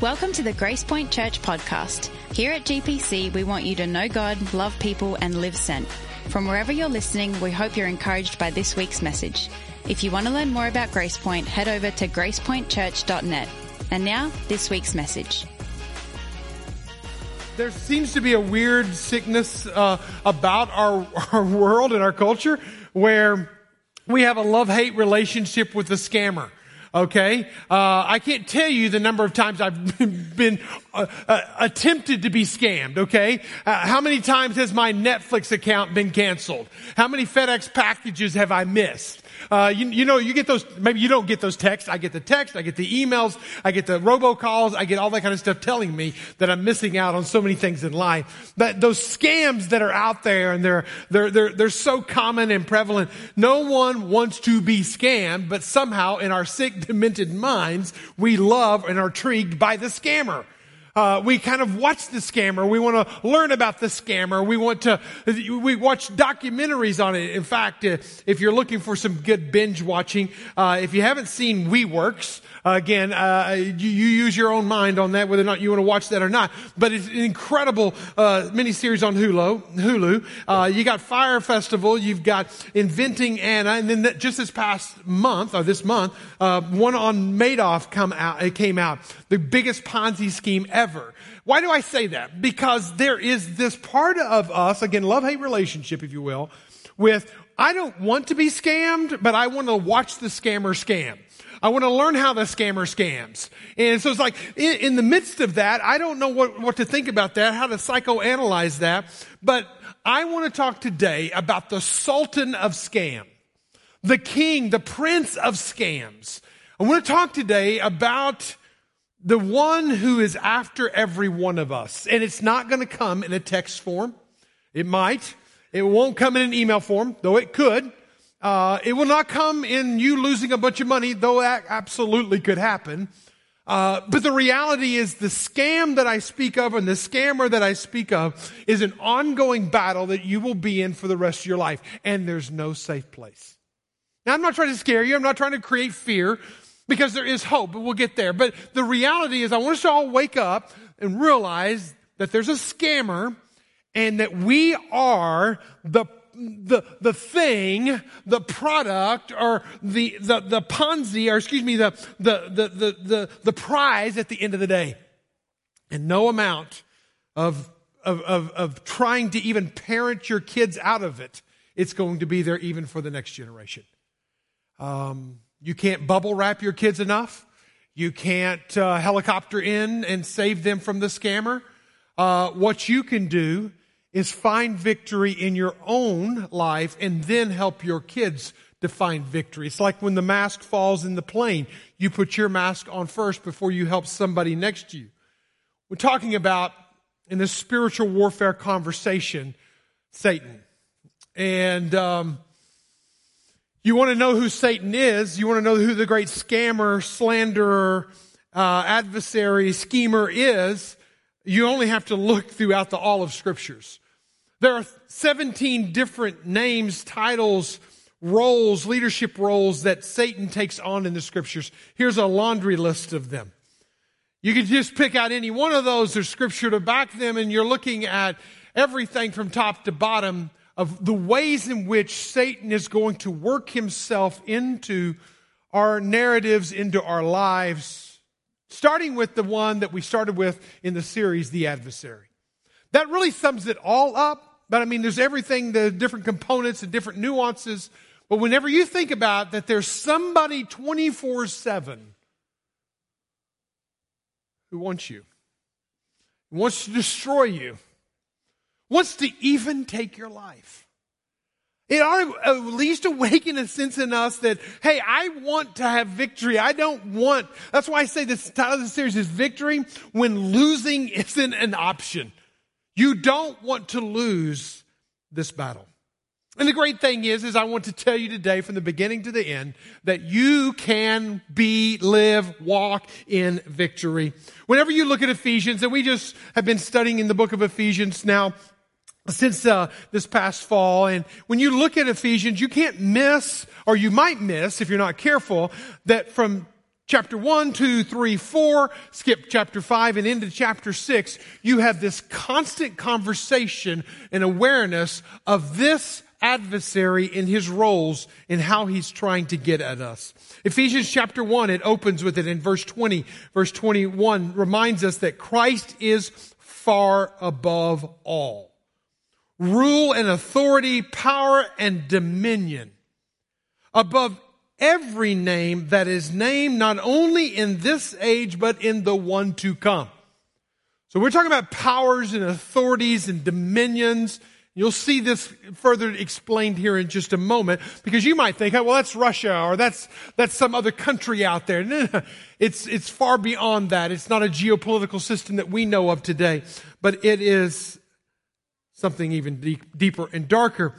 Welcome to the Grace Point Church podcast. Here at GPC, we want you to know God, love people, and live sent. From wherever you're listening, we hope you're encouraged by this week's message. If you want to learn more about Grace Point, head over to gracepointchurch.net. And now, this week's message. There seems to be a weird sickness uh, about our, our world and our culture where we have a love-hate relationship with the scammer. Okay, uh, I can't tell you the number of times I've been uh, uh, attempted to be scammed. Okay, uh, how many times has my Netflix account been canceled? How many FedEx packages have I missed? Uh, you, you, know, you get those, maybe you don't get those texts. I get the text, I get the emails, I get the robocalls, I get all that kind of stuff telling me that I'm missing out on so many things in life. But those scams that are out there and they're, they're, they're, they're so common and prevalent. No one wants to be scammed, but somehow in our sick, demented minds, we love and are intrigued by the scammer. Uh, we kind of watch the scammer. We want to learn about the scammer. We want to, we watch documentaries on it. In fact, uh, if you're looking for some good binge watching, uh, if you haven't seen WeWorks, again, uh, you, you, use your own mind on that, whether or not you want to watch that or not. But it's an incredible uh, miniseries on Hulu. Hulu. Uh, you got Fyre Festival. You've got Inventing Anna, and then just this past month or this month, uh, one on Madoff come out. It came out the biggest Ponzi scheme ever. Why do I say that? Because there is this part of us, again, love hate relationship, if you will, with I don't want to be scammed, but I want to watch the scammer scam. I want to learn how the scammer scams. And so it's like, in, in, the midst of that, I don't know what, what to think about that, how to psychoanalyze that, but I want to talk today about the sultan of scam, the king, the prince of scams. I want to talk today about the one who is after every one of us. And it's not going to come in a text form. It might. It won't come in an email form, though it could. Uh, it will not come in you losing a bunch of money, though that absolutely could happen. Uh, but the reality is the scam that I speak of and the scammer that I speak of is an ongoing battle that you will be in for the rest of your life. And there's no safe place. Now, I'm not trying to scare you. I'm not trying to create fear because there is hope, but we'll get there. But the reality is I want us to all wake up and realize that there's a scammer and that we are the the, the thing, the product, or the, the, the Ponzi, or excuse me, the, the, the, the, the, the prize at the end of the day. And no amount of, of, of, of trying to even parent your kids out of it, it's going to be there even for the next generation. Um, you can't bubble wrap your kids enough. You can't uh, helicopter in and save them from the scammer. Uh, what you can do is find victory in your own life and then help your kids to find victory. It's like when the mask falls in the plane. You put your mask on first before you help somebody next to you. We're talking about in this spiritual warfare conversation, Satan. And um, you want to know who Satan is. You want to know who the great scammer, slanderer, uh, adversary, schemer is. You only have to look throughout the all of scriptures. There are 17 different names, titles, roles, leadership roles that Satan takes on in the scriptures. Here's a laundry list of them. You can just pick out any one of those. There's scripture to back them, and you're looking at everything from top to bottom of the ways in which Satan is going to work himself into our narratives, into our lives, starting with the one that we started with in the series, The Adversary. That really sums it all up. But I mean, there's everything, the different components and different nuances. But whenever you think about that there's somebody 24 7 who wants you, wants to destroy you, wants to even take your life. It ought to at least awaken a sense in us that, hey, I want to have victory. I don't want, that's why I say this title of the series is victory when losing isn't an option. You don't want to lose this battle. And the great thing is, is I want to tell you today from the beginning to the end that you can be, live, walk in victory. Whenever you look at Ephesians, and we just have been studying in the book of Ephesians now since uh, this past fall, and when you look at Ephesians, you can't miss, or you might miss if you're not careful, that from chapter 1, 2, 3, 4, skip chapter 5 and into chapter 6, you have this constant conversation and awareness of this adversary in his roles and how he's trying to get at us. Ephesians chapter 1, it opens with it in verse 20. Verse 21 reminds us that Christ is far above all. Rule and authority, power and dominion. Above every name that is named not only in this age, but in the one to come. So we're talking about powers and authorities and dominions You'll see this further explained here in just a moment because you might think, well, that's Russia or that's, that's some other country out there. It's, it's far beyond that. It's not a geopolitical system that we know of today, but it is something even deep, deeper and darker.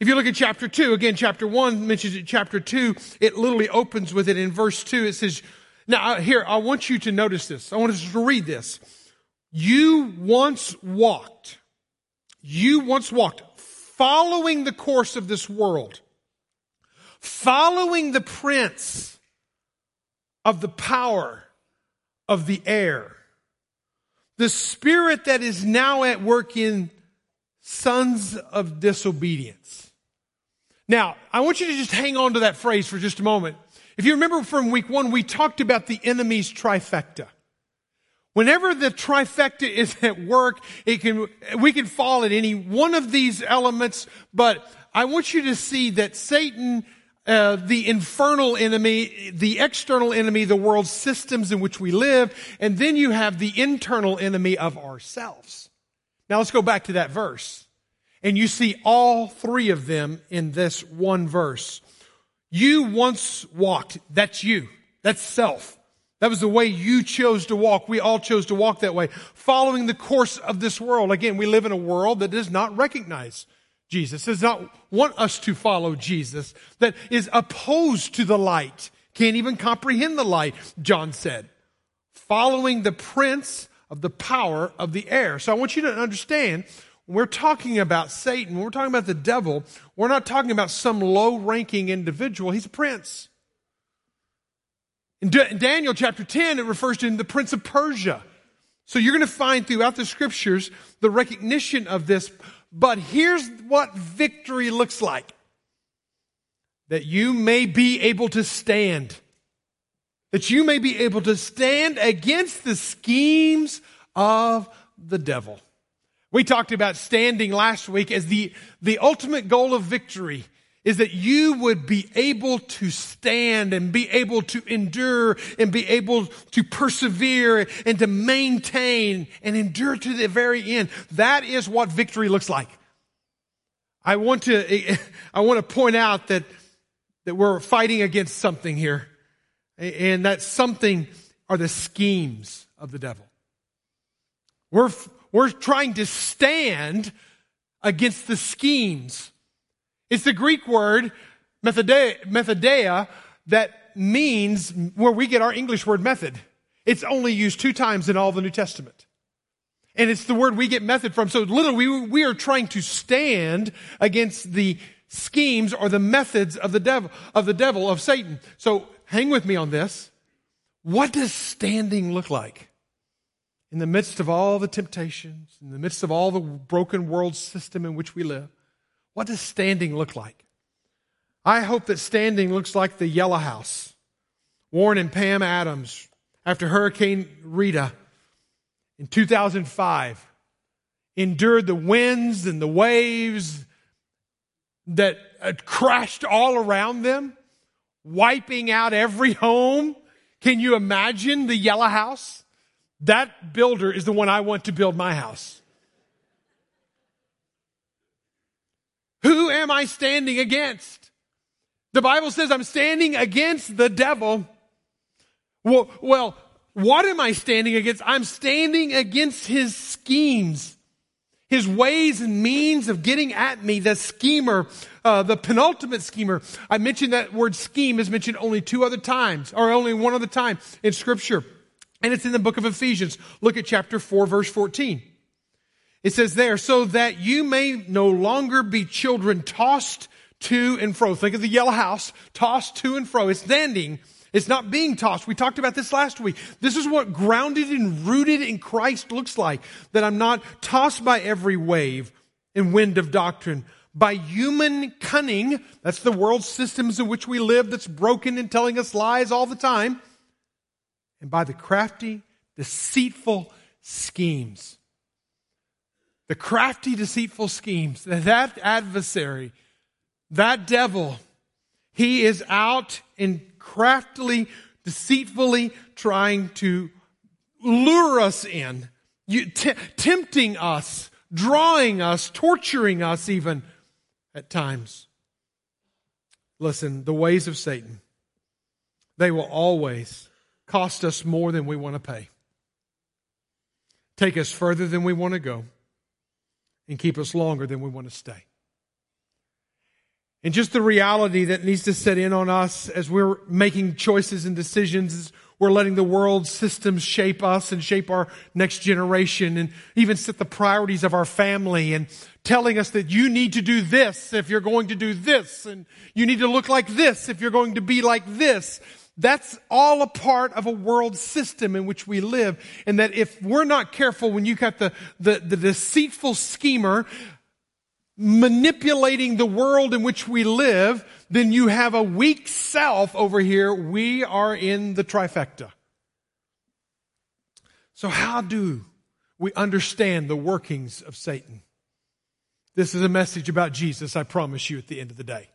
If you look at chapter 2, again, chapter 1 mentions it, chapter 2, it literally opens with it in verse 2. It says, now uh, here, I want you to notice this. I want us to read this. You once walked you once walked following the course of this world, following the prince of the power of the air, the spirit that is now at work in sons of disobedience. Now, I want you to just hang on to that phrase for just a moment. If you remember from week one, we talked about the enemy's trifecta. Whenever the trifecta is at work, it can, we can fall at any one of these elements, but I want you to see that Satan, uh, the infernal enemy, the external enemy, the world systems in which we live, and then you have the internal enemy of ourselves. Now let's go back to that verse. And you see all three of them in this one verse. You once walked. That's you. That's self. That was the way you chose to walk. We all chose to walk that way, following the course of this world. Again, we live in a world that does not recognize Jesus, does not want us to follow Jesus, that is opposed to the light, can't even comprehend the light, John said. Following the prince of the power of the air. So I want you to understand when we're talking about Satan, when we're talking about the devil, we're not talking about some low ranking individual. He's a prince. In Daniel chapter 10, it refers to the prince of Persia. So you're going to find throughout the scriptures the recognition of this. But here's what victory looks like. That you may be able to stand. That you may be able to stand against the schemes of the devil. We talked about standing last week as the, the ultimate goal of victory is that you would be able to stand and be able to endure and be able to persevere and to maintain and endure to the very end. That is what victory looks like. I want to, I want to point out that, that we're fighting against something here. And that something are the schemes of the devil. We're, we're trying to stand against the schemes it's the Greek word methodeia that means where we get our English word method. It's only used two times in all the New Testament. And it's the word we get method from. So literally we, we are trying to stand against the schemes or the methods of the devil, of the devil, of Satan. So hang with me on this. What does standing look like? In the midst of all the temptations, in the midst of all the broken world system in which we live, what does standing look like? I hope that standing looks like the Yellow House. Warren and Pam Adams, after Hurricane Rita in 2005, endured the winds and the waves that crashed all around them, wiping out every home. Can you imagine the Yellow House? That builder is the one I want to build my house. Who am I standing against? The Bible says I'm standing against the devil. Well, well, what am I standing against? I'm standing against his schemes, his ways and means of getting at me, the schemer, uh, the penultimate schemer. I mentioned that word scheme is mentioned only two other times, or only one other time in scripture. And it's in the book of Ephesians. Look at chapter 4, verse 14. It says there, so that you may no longer be children tossed to and fro. Think of the yellow house, tossed to and fro. It's standing It's not being tossed. We talked about this last week. This is what grounded and rooted in Christ looks like. That I'm not tossed by every wave and wind of doctrine, by human cunning. That's the world systems in which we live that's broken and telling us lies all the time. And by the crafty, deceitful schemes. The crafty, deceitful schemes. That adversary, that devil, he is out and craftily, deceitfully trying to lure us in, you, t- tempting us, drawing us, torturing us even at times. Listen, the ways of Satan, they will always cost us more than we want to pay, take us further than we want to go, and keep us longer than we want to stay. And just the reality that needs to set in on us as we're making choices and decisions, we're letting the world systems shape us and shape our next generation and even set the priorities of our family and telling us that you need to do this if you're going to do this and you need to look like this if you're going to be like this. That's all a part of a world system in which we live. And that if we're not careful when you've got the, the, the deceitful schemer manipulating the world in which we live, then you have a weak self over here. We are in the trifecta. So, how do we understand the workings of Satan? This is a message about Jesus, I promise you, at the end of the day.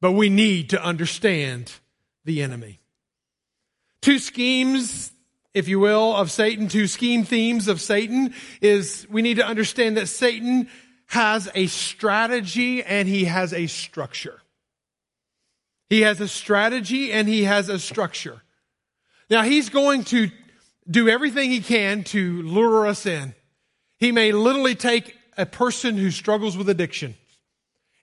But we need to understand the enemy. Two schemes, if you will, of Satan, two scheme themes of Satan is we need to understand that Satan has a strategy and he has a structure. He has a strategy and he has a structure. Now he's going to do everything he can to lure us in. He may literally take a person who struggles with addiction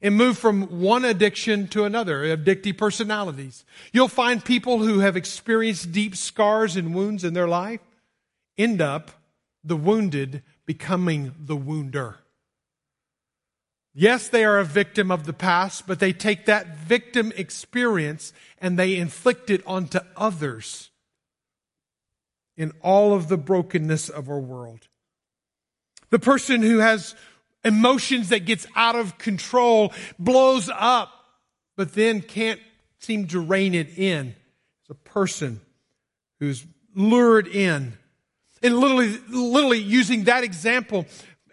and move from one addiction to another, addictive personalities. You'll find people who have experienced deep scars and wounds in their life end up the wounded becoming the wounder. Yes, they are a victim of the past, but they take that victim experience and they inflict it onto others in all of the brokenness of our world. The person who has emotions that gets out of control, blows up, but then can't seem to rein it in. It's a person who's lured in. And literally, literally using that example,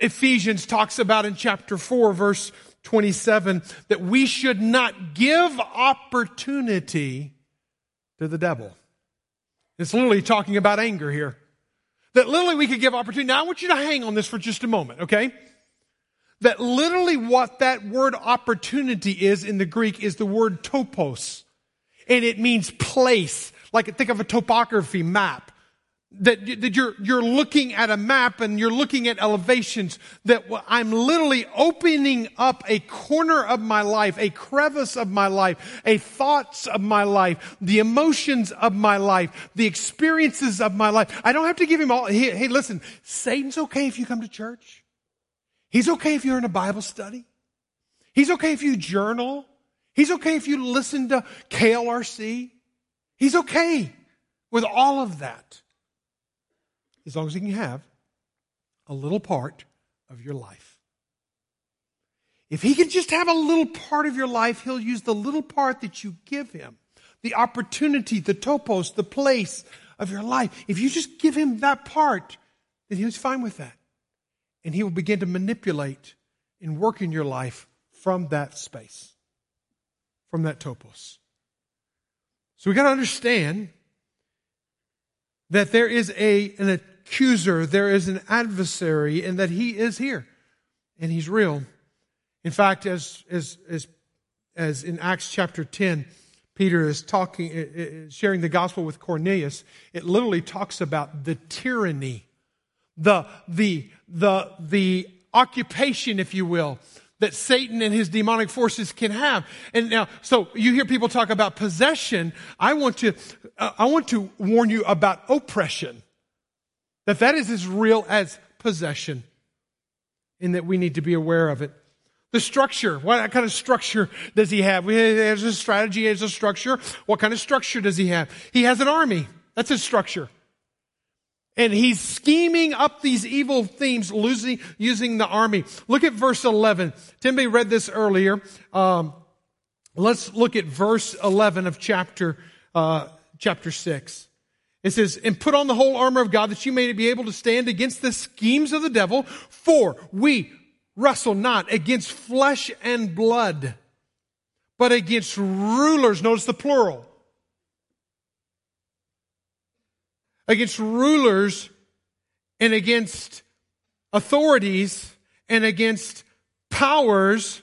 Ephesians talks about in chapter 4, verse 27, that we should not give opportunity to the devil. It's literally talking about anger here. That literally we could give opportunity. Now I want you to hang on this for just a moment, okay? That literally what that word opportunity is in the Greek is the word topos. And it means place. Like think of a topography map that, you're, you're looking at a map and you're looking at elevations, that I'm literally opening up a corner of my life, a crevice of my life, a thoughts of my life, the emotions of my life, the experiences of my life. I don't have to give him all, hey, hey listen, Satan's okay if you come to church. He's okay if you're in a Bible study. He's okay if you journal. He's okay if you listen to KLRC. He's okay with all of that as long as he can have a little part of your life. If he can just have a little part of your life, he'll use the little part that you give him, the opportunity, the topos, the place of your life. If you just give him that part, then he's fine with that. And he will begin to manipulate and work in your life from that space, from that topos. So we got to understand that there is a, an accuser, there is an adversary, and that he is here. And he's real. In fact, as, as, as, as in Acts chapter 10, Peter is talking, sharing the gospel with Cornelius, it literally talks about the tyranny, the, the, the, the occupation, if you will, that Satan and his demonic forces can have. And now, so you hear people talk about possession. I want to, uh, I want to warn you about oppression. That that is as real as possession and that we need to be aware of it. The structure. What kind of structure does he have? He has a strategy, he has a structure. What kind of structure does he have? He has an army. That's his structure. And he's scheming up these evil themes losing, using the army. Look at verse 11. Timby read this earlier. Um, let's look at verse 11 of chapter, uh, chapter 6. It says, and put on the whole armor of God that you may be able to stand against the schemes of the devil. For we wrestle not against flesh and blood, but against rulers. Notice the plural. Against rulers and against authorities and against powers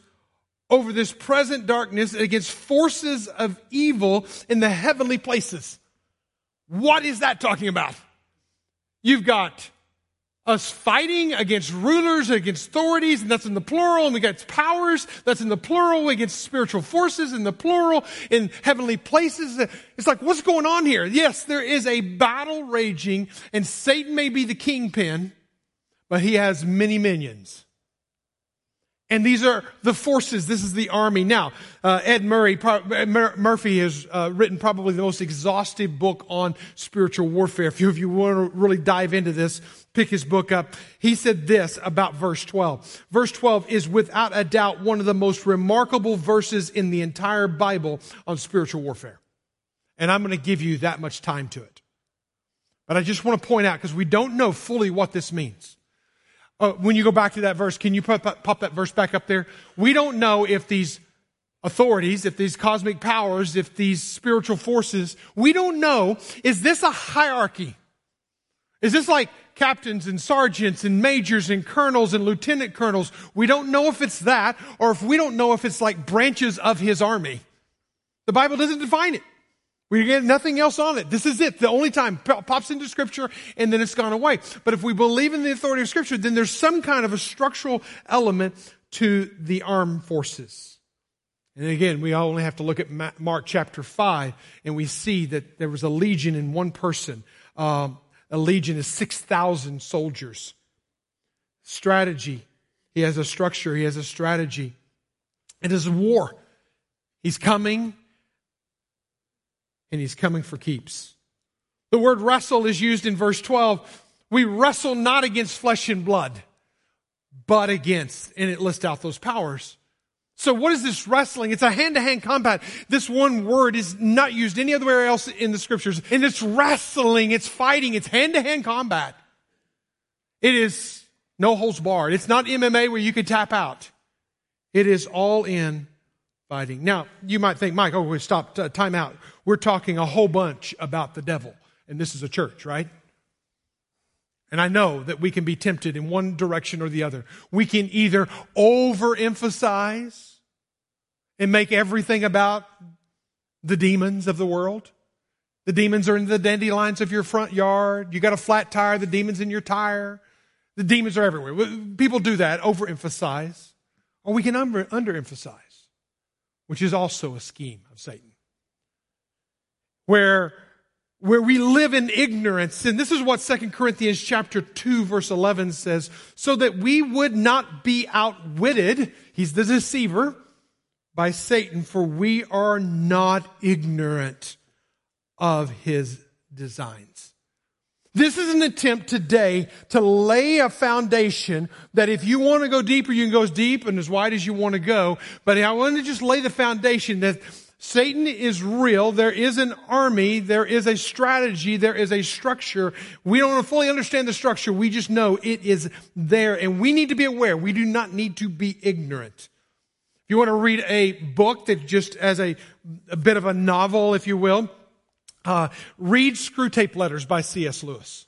over this present darkness, against forces of evil in the heavenly places. What is that talking about? You've got us fighting against rulers, against authorities, and that's in the plural, and we got powers, that's in the plural, against spiritual forces in the plural, in heavenly places. It's like, what's going on here? Yes, there is a battle raging, and Satan may be the kingpin, but he has many minions. And these are the forces. This is the army. Now, uh, Ed Murray, Murphy has uh, written probably the most exhaustive book on spiritual warfare. If you, if you want to really dive into this, pick his book up. He said this about verse 12. Verse 12 is without a doubt one of the most remarkable verses in the entire Bible on spiritual warfare. And I'm going to give you that much time to it. But I just want to point out, because we don't know fully what this means. Uh, when you go back to that verse, can you pop, pop that verse back up there? We don't know if these authorities, if these cosmic powers, if these spiritual forces, we don't know, is this a hierarchy? Is this like captains and sergeants and majors and colonels and lieutenant colonels? We don't know if it's that or if we don't know if it's like branches of his army. The Bible doesn't define it. We get nothing else on it. This is it. The only time pops into scripture and then it's gone away. But if we believe in the authority of scripture, then there's some kind of a structural element to the armed forces. And again, we only have to look at Mark chapter 5 and we see that there was a legion in one person. Um, a legion is 6,000 soldiers. Strategy. He has a structure. He has a strategy. It is war. He's coming and he's coming for keeps. The word wrestle is used in verse 12. We wrestle not against flesh and blood, but against, and it lists out those powers. So what is this wrestling? It's a hand-to-hand combat. This one word is not used anywhere else in the scriptures. And it's wrestling, it's fighting, it's hand-to-hand combat. It is no holds barred. It's not MMA where you can tap out. It is all in fighting. Now, you might think, Mike, oh, we stopped, uh, time out. We're talking a whole bunch about the devil. And this is a church, right? And I know that we can be tempted in one direction or the other. We can either overemphasize and make everything about the demons of the world. The demons are in the dandelions of your front yard. You got a flat tire, the demons in your tire. The demons are everywhere. People do that, overemphasize. Or we can under, underemphasize which is also a scheme of Satan. Where, where we live in ignorance, and this is what 2 Corinthians chapter 2 verse 11 says, so that we would not be outwitted, he's the deceiver, by Satan, for we are not ignorant of his designs. This is an attempt today to lay a foundation that if you want to go deeper, you can go as deep and as wide as you want to go. But I want to just lay the foundation that Satan is real. There is an army. There is a strategy. There is a structure. We don't fully understand the structure. We just know it is there and we need to be aware. We do not need to be ignorant. If you want to read a book that just as a, a bit of a novel, if you will, uh, read Screwtape Letters by C.S. Lewis.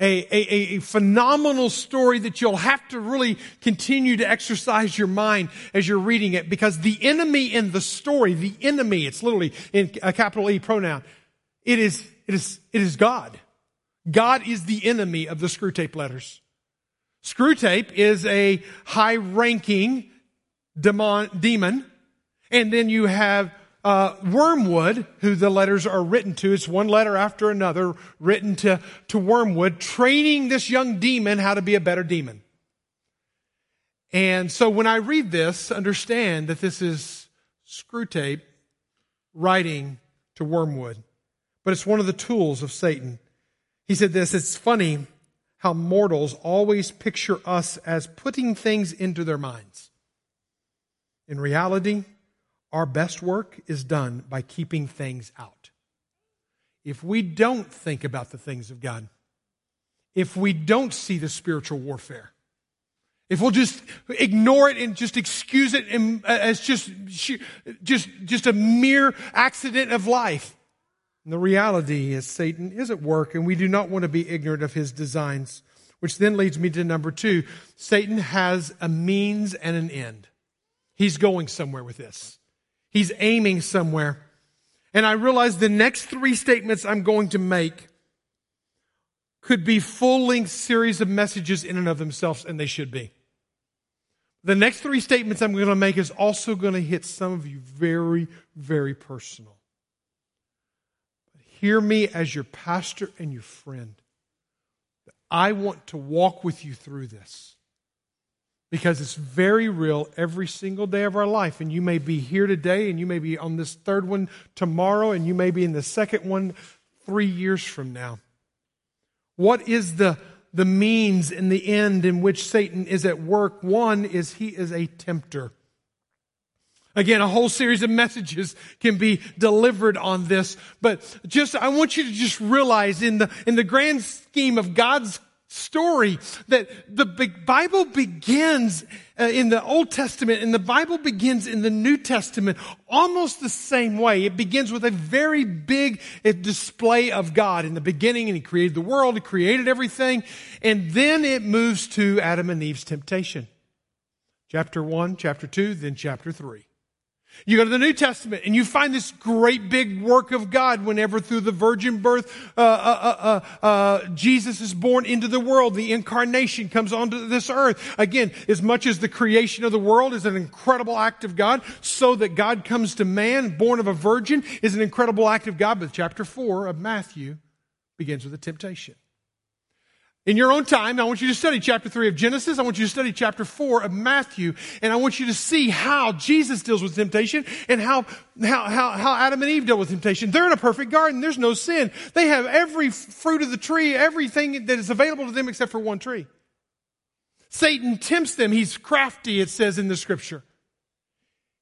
A, a, a, phenomenal story that you'll have to really continue to exercise your mind as you're reading it because the enemy in the story, the enemy, it's literally in a capital E pronoun, it is, it is, it is God. God is the enemy of the Screwtape letters. Screwtape is a high ranking demon, demon. And then you have uh, Wormwood, who the letters are written to, it's one letter after another written to, to Wormwood, training this young demon how to be a better demon. And so when I read this, understand that this is Screwtape writing to Wormwood, but it's one of the tools of Satan. He said this, it's funny how mortals always picture us as putting things into their minds. In reality, our best work is done by keeping things out. If we don't think about the things of God, if we don't see the spiritual warfare, if we'll just ignore it and just excuse it uh, as just, just, just a mere accident of life. And the reality is Satan is at work and we do not want to be ignorant of his designs. Which then leads me to number two. Satan has a means and an end. He's going somewhere with this. He's aiming somewhere. And I realize the next three statements I'm going to make could be full length series of messages in and of themselves, and they should be. The next three statements I'm going to make is also going to hit some of you very, very personal. Hear me as your pastor and your friend. I want to walk with you through this because it's very real every single day of our life. And you may be here today, and you may be on this third one tomorrow, and you may be in the second one three years from now. What is the the means and the end in which Satan is at work. One is he is a tempter. Again, a whole series of messages can be delivered on this, but just, I want you to just realize in the, in the grand scheme of God's story that the Bible begins uh, in the Old Testament and the Bible begins in the New Testament almost the same way. It begins with a very big uh, display of God in the beginning and He created the world, He created everything, and then it moves to Adam and Eve's temptation. Chapter 1, chapter 2, then chapter 3. You go to the New Testament and you find this great big work of God whenever through the virgin birth, uh, uh, uh, uh, Jesus is born into the world. The incarnation comes onto this earth. Again, as much as the creation of the world is an incredible act of God, so that God comes to man, born of a virgin, is an incredible act of God. But chapter 4 of Matthew begins with a temptation. In your own time, I want you to study chapter 3 of Genesis. I want you to study chapter 4 of Matthew. And I want you to see how Jesus deals with temptation and how, how, how, how Adam and Eve deal with temptation. They're in a perfect garden. There's no sin. They have every fruit of the tree, everything that is available to them except for one tree. Satan tempts them. He's crafty, it says in the scripture.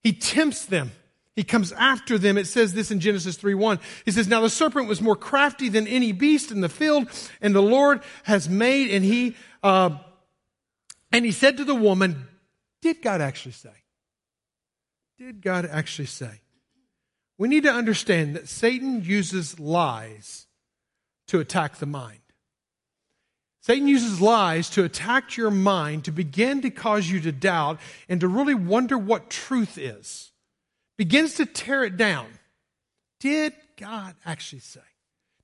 He tempts them. He comes after them. It says this in Genesis 3 1. He says, Now the serpent was more crafty than any beast in the field, and the Lord has made, and he, uh, and he said to the woman, Did God actually say? Did God actually say? We need to understand that Satan uses lies to attack the mind. Satan uses lies to attack your mind to begin to cause you to doubt and to really wonder what truth is begins to tear it down. Did God actually say?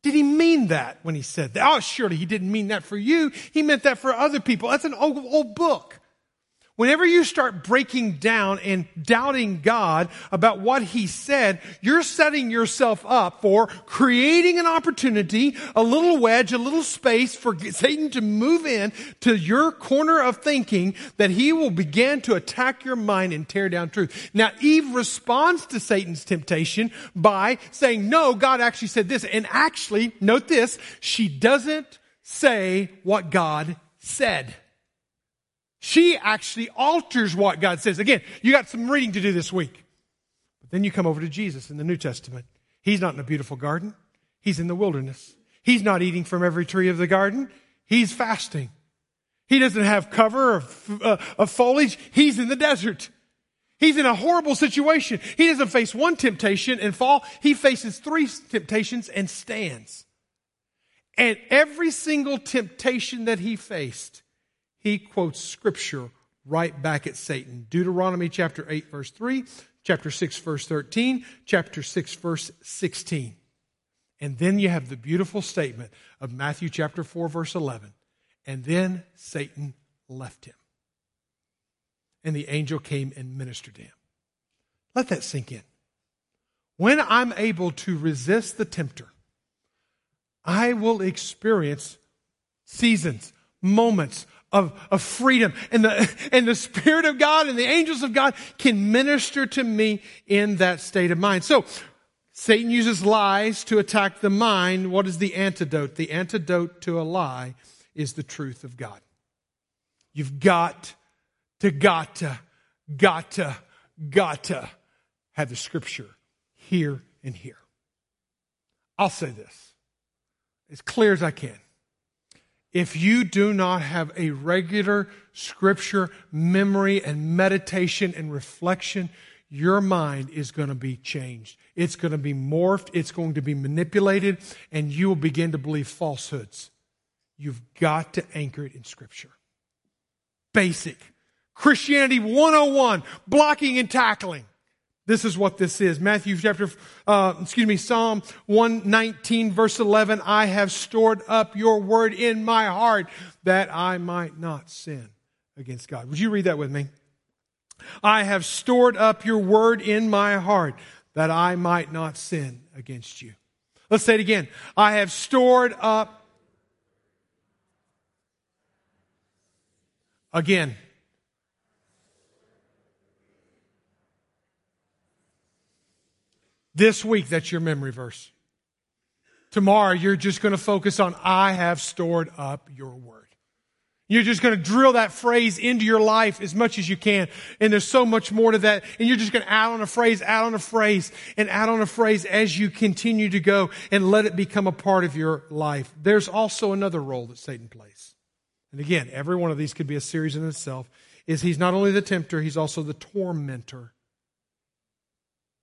Did he mean that when he said that? Oh, surely he didn't mean that for you. He meant that for other people. That's an old, old book. Whenever you start breaking down and doubting God about what He said, you're setting yourself up for creating an opportunity, a little wedge, a little space for Satan to move in to your corner of thinking that he will begin to attack your mind and tear down truth. Now, Eve responds to Satan's temptation by saying, no, God actually said this. And actually, note this, she doesn't say what God said. She actually alters what God says. Again, you got some reading to do this week. But then you come over to Jesus in the New Testament. He's not in a beautiful garden. He's in the wilderness. He's not eating from every tree of the garden. He's fasting. He doesn't have cover of, uh, of foliage. He's in the desert. He's in a horrible situation. He doesn't face one temptation and fall. He faces three temptations and stands. And every single temptation that he faced, he quotes scripture right back at Satan. Deuteronomy chapter 8 verse 3, chapter 6 verse 13, chapter 6 verse 16. And then you have the beautiful statement of Matthew chapter 4 verse 11. And then Satan left him. And the angel came and ministered to him. Let that sink in. When I'm able to resist the tempter, I will experience seasons, moments of, of freedom. And the, and the Spirit of God and the angels of God can minister to me in that state of mind. So, Satan uses lies to attack the mind. What is the antidote? The antidote to a lie is the truth of God. You've got to, got to, got to, got to have the scripture here and here. I'll say this as clear as I can. If you do not have a regular scripture memory and meditation and reflection, your mind is going to be changed. It's going to be morphed. It's going to be manipulated, and you will begin to believe falsehoods. You've got to anchor it in Scripture. Basic. Christianity 101, blocking and tackling. This is what this is. Matthew chapter, uh, excuse me, Psalm 119 verse 11. I have stored up your word in my heart that I might not sin against God. Would you read that with me? I have stored up your word in my heart that I might not sin against you. Let's say it again. I have stored up again. This week, that's your memory verse. Tomorrow, you're just going to focus on, I have stored up your word. You're just going to drill that phrase into your life as much as you can. And there's so much more to that. And you're just going to add on a phrase, add on a phrase, and add on a phrase as you continue to go and let it become a part of your life. There's also another role that Satan plays. And again, every one of these could be a series in itself. Is he's not only the tempter, he's also the tormentor.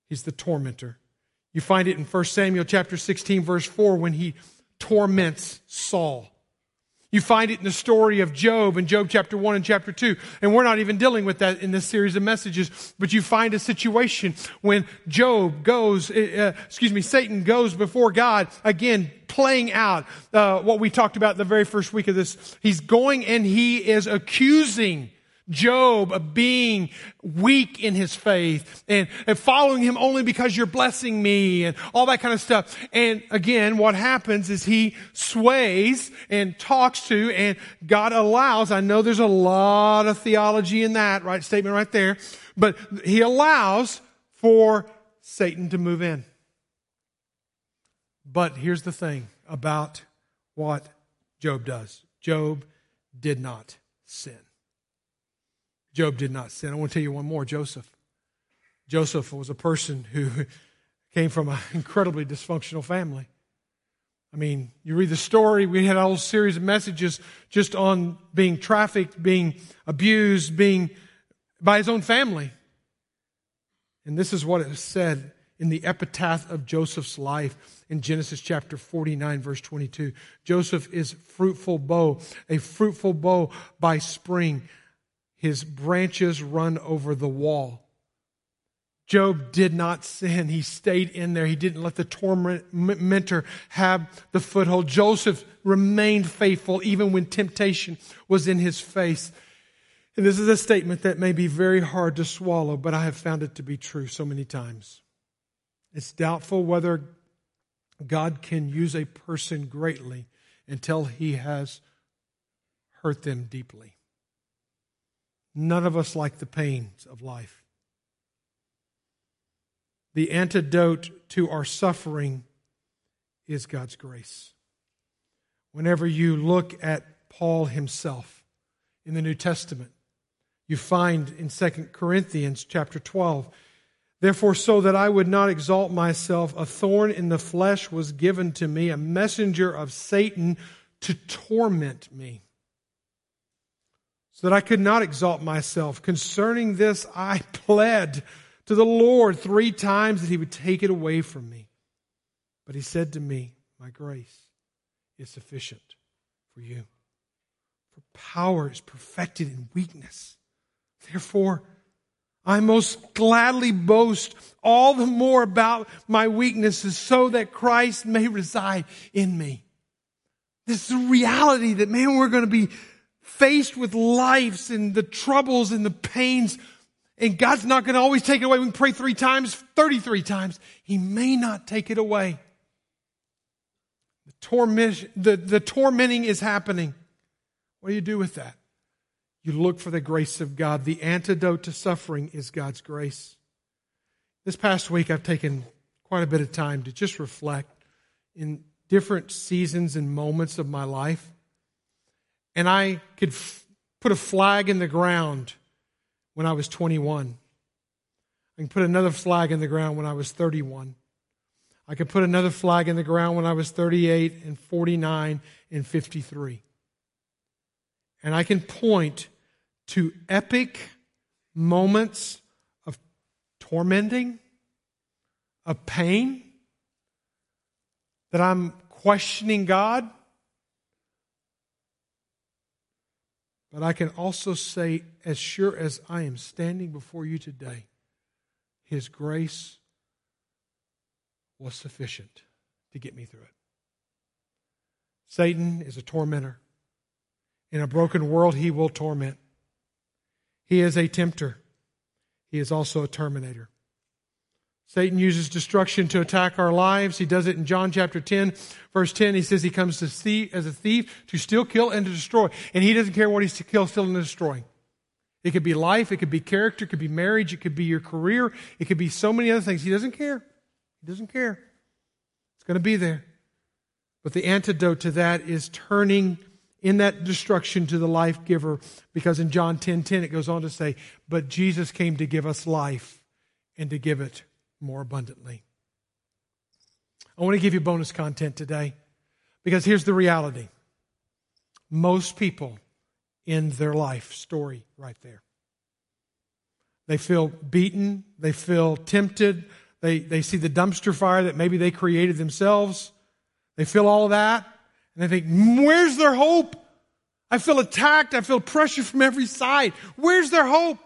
He's the tormentor. You find it in 1 Samuel chapter 16 verse 4 when he torments Saul. You find it in the story of Job in Job chapter 1 and chapter 2. And we're not even dealing with that in this series of messages, but you find a situation when Job goes, uh, excuse me, Satan goes before God, again, playing out uh, what we talked about the very first week of this. He's going and he is accusing Job of being weak in his faith and, and following him only because you're blessing me and all that kind of stuff. And again, what happens is he sways and talks to and God allows, I know there's a lot of theology in that, right? Statement right there, but he allows for Satan to move in. But here's the thing about what Job does. Job did not sin. Job did not sin. I want to tell you one more Joseph. Joseph was a person who came from an incredibly dysfunctional family. I mean, you read the story, we had a whole series of messages just on being trafficked, being abused, being by his own family. And this is what it said in the epitaph of Joseph's life in Genesis chapter 49, verse 22. Joseph is fruitful bough, a fruitful bough by spring his branches run over the wall. Job did not sin. He stayed in there. He didn't let the tormentor have the foothold. Joseph remained faithful even when temptation was in his face. And this is a statement that may be very hard to swallow, but I have found it to be true so many times. It's doubtful whether God can use a person greatly until he has hurt them deeply. None of us like the pains of life. The antidote to our suffering is God's grace. Whenever you look at Paul himself in the New Testament, you find in 2 Corinthians chapter 12, Therefore, so that I would not exalt myself, a thorn in the flesh was given to me, a messenger of Satan to torment me so that I could not exalt myself. Concerning this, I pled to the Lord three times that he would take it away from me. But he said to me, My grace is sufficient for you. For power is perfected in weakness. Therefore, I most gladly boast all the more about my weaknesses so that Christ may reside in me. This is a reality that, man, we're going to be faced with lives and the troubles and the pains, and God's not going to always take it away. We can pray three times, 33 times. He may not take it away. The, the, the tormenting is happening. What do you do with that? You look for the grace of God. The antidote to suffering is God's grace. This past week, I've taken quite a bit of time to just reflect in different seasons and moments of my life. And I could f- put a flag in the ground when I was 21. I can put another flag in the ground when I was 31. I could put another flag in the ground when I was 38 and 49 and 53. And I can point to epic moments of tormenting, of pain, that I'm questioning God. But I can also say, as sure as I am standing before you today, His grace was sufficient to get me through it. Satan is a tormentor. In a broken world, he will torment. He is a tempter. He is also a terminator. Satan uses destruction to attack our lives. He does it in John chapter 10, verse 10. He says he comes to see as a thief to steal, kill, and to destroy. And he doesn't care what he's to kill, steal, and destroy. It could be life, it could be character, it could be marriage, it could be your career, it could be so many other things. He doesn't care. He doesn't care. It's going to be there. But the antidote to that is turning in that destruction to the life giver because in John 10 10 it goes on to say, But Jesus came to give us life and to give it more abundantly. I want to give you bonus content today because here's the reality most people in their life story right there. They feel beaten, they feel tempted, they, they see the dumpster fire that maybe they created themselves. They feel all of that, and they think, where's their hope? I feel attacked, I feel pressure from every side. Where's their hope?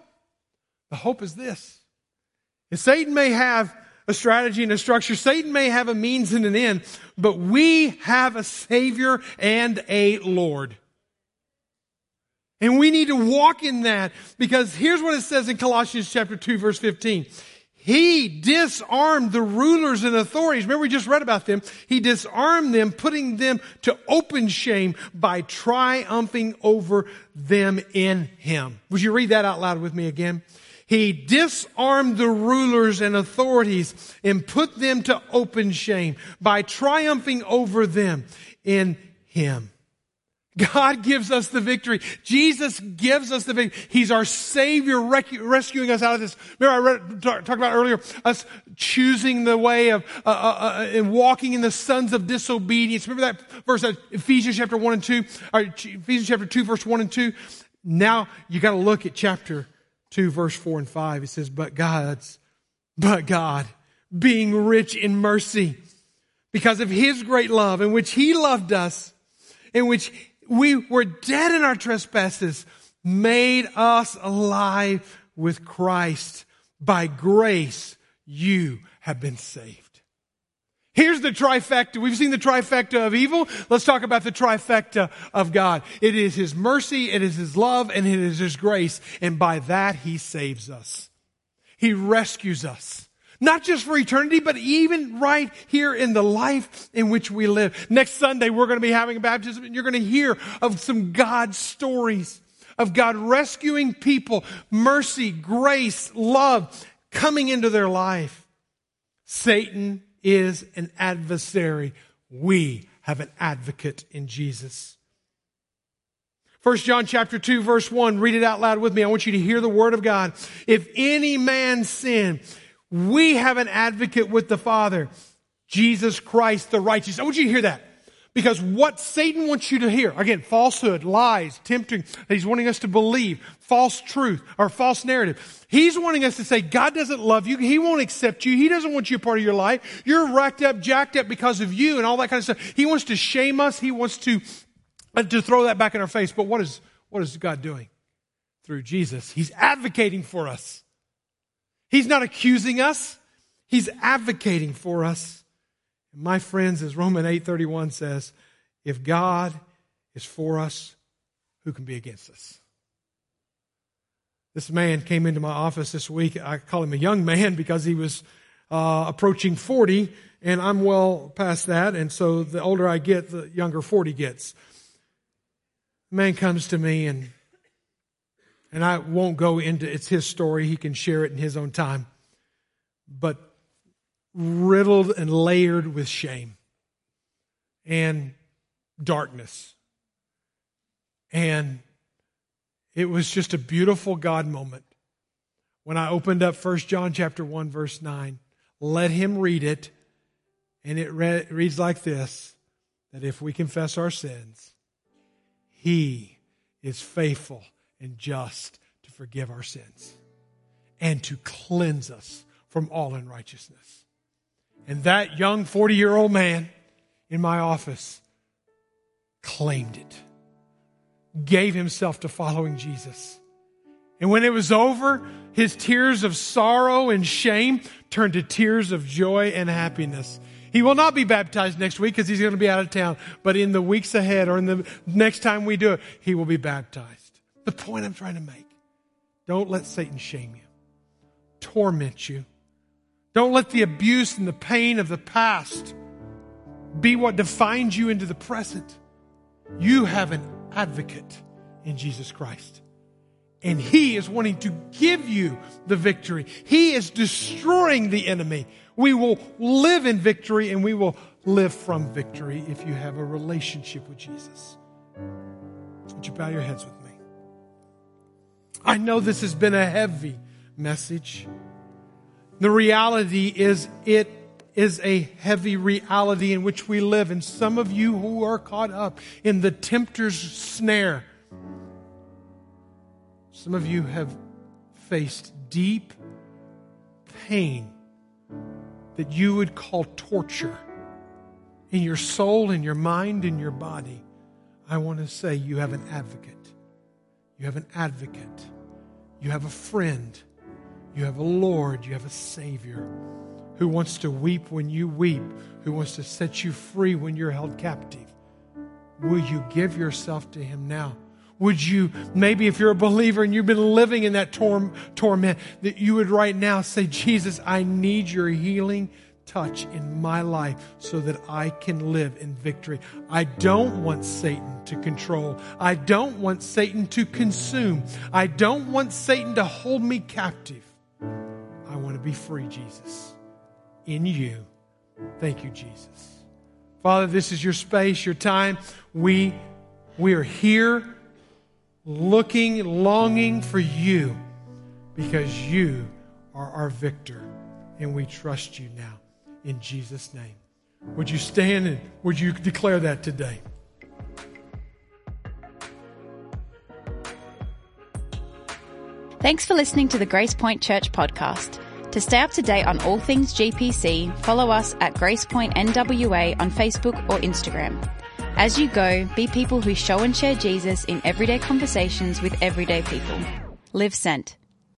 The hope is this and Satan may have a strategy and a structure. Satan may have a means and an end, but we have a Savior and a Lord. And we need to walk in that because here's what it says in Colossians chapter 2 verse 15. He disarmed the rulers and authorities. Remember we just read about them. He disarmed them, putting them to open shame by triumphing over them in Him. Would you read that out loud with me again? He disarmed the rulers and authorities and put them to open shame by triumphing over them in Him. God gives us the victory. Jesus gives us the victory. He's our Savior rescuing us out of this. Remember I read, talked about earlier, us choosing the way of, uh, uh, uh, and walking in the sons of disobedience. Remember that verse, Ephesians chapter 1 and 2, or Ephesians chapter 2 verse 1 and 2. Now you gotta look at chapter 2, verse 4 and 5, it says, But God's, but God, being rich in mercy, because of his great love, in which he loved us, in which we were dead in our trespasses, made us alive with Christ. By grace, you have been saved. Here's the trifecta. We've seen the trifecta of evil. Let's talk about the trifecta of God. It is His mercy, it is His love, and it is His grace. And by that, He saves us. He rescues us. Not just for eternity, but even right here in the life in which we live. Next Sunday, we're going to be having a baptism and you're going to hear of some God stories of God rescuing people, mercy, grace, love coming into their life. Satan is an adversary. We have an advocate in Jesus. First John chapter 2 verse 1, read it out loud with me. I want you to hear the word of God. If any man sin, we have an advocate with the Father, Jesus Christ the righteous. I want you to hear that. Because what Satan wants you to hear, again, falsehood, lies, tempting, he's wanting us to believe, false truth or false narrative. He's wanting us to say, God doesn't love you. He won't accept you. He doesn't want you a part of your life. You're racked up, jacked up because of you and all that kind of stuff. He wants to shame us. He wants to, uh, to throw that back in our face. But what is, what is God doing? Through Jesus. He's advocating for us. He's not accusing us. He's advocating for us. My friends, as Romans 8:31 says, if God is for us, who can be against us? This man came into my office this week. I call him a young man because he was uh, approaching 40, and I'm well past that. And so the older I get, the younger 40 gets. The man comes to me and And I won't go into it's his story. He can share it in his own time. But riddled and layered with shame and darkness. And it was just a beautiful God moment when I opened up 1 John chapter 1 verse 9. Let him read it and it re- reads like this that if we confess our sins, he is faithful and just to forgive our sins and to cleanse us from all unrighteousness. And that young 40 year old man in my office claimed it, gave himself to following Jesus. And when it was over, his tears of sorrow and shame turned to tears of joy and happiness. He will not be baptized next week because he's going to be out of town, but in the weeks ahead or in the next time we do it, he will be baptized. The point I'm trying to make don't let Satan shame you, torment you. Don't let the abuse and the pain of the past be what defines you into the present. You have an advocate in Jesus Christ. And he is wanting to give you the victory. He is destroying the enemy. We will live in victory and we will live from victory if you have a relationship with Jesus. Would you bow your heads with me? I know this has been a heavy message. The reality is, it is a heavy reality in which we live. And some of you who are caught up in the tempter's snare, some of you have faced deep pain that you would call torture in your soul, in your mind, in your body. I want to say you have an advocate. You have an advocate. You have a friend. You have a Lord. You have a Savior who wants to weep when you weep, who wants to set you free when you're held captive. Will you give yourself to Him now? Would you, maybe if you're a believer and you've been living in that tor- torment, that you would right now say, Jesus, I need your healing touch in my life so that I can live in victory. I don't want Satan to control. I don't want Satan to consume. I don't want Satan to hold me captive. To be free, Jesus, in you. Thank you, Jesus. Father, this is your space, your time. We, we are here looking, longing for you because you are our victor and we trust you now in Jesus' name. Would you stand and would you declare that today? Thanks for listening to the Grace Point Church podcast. To stay up to date on all things GPC, follow us at Grace Point NWA on Facebook or Instagram. As you go, be people who show and share Jesus in everyday conversations with everyday people. Live sent.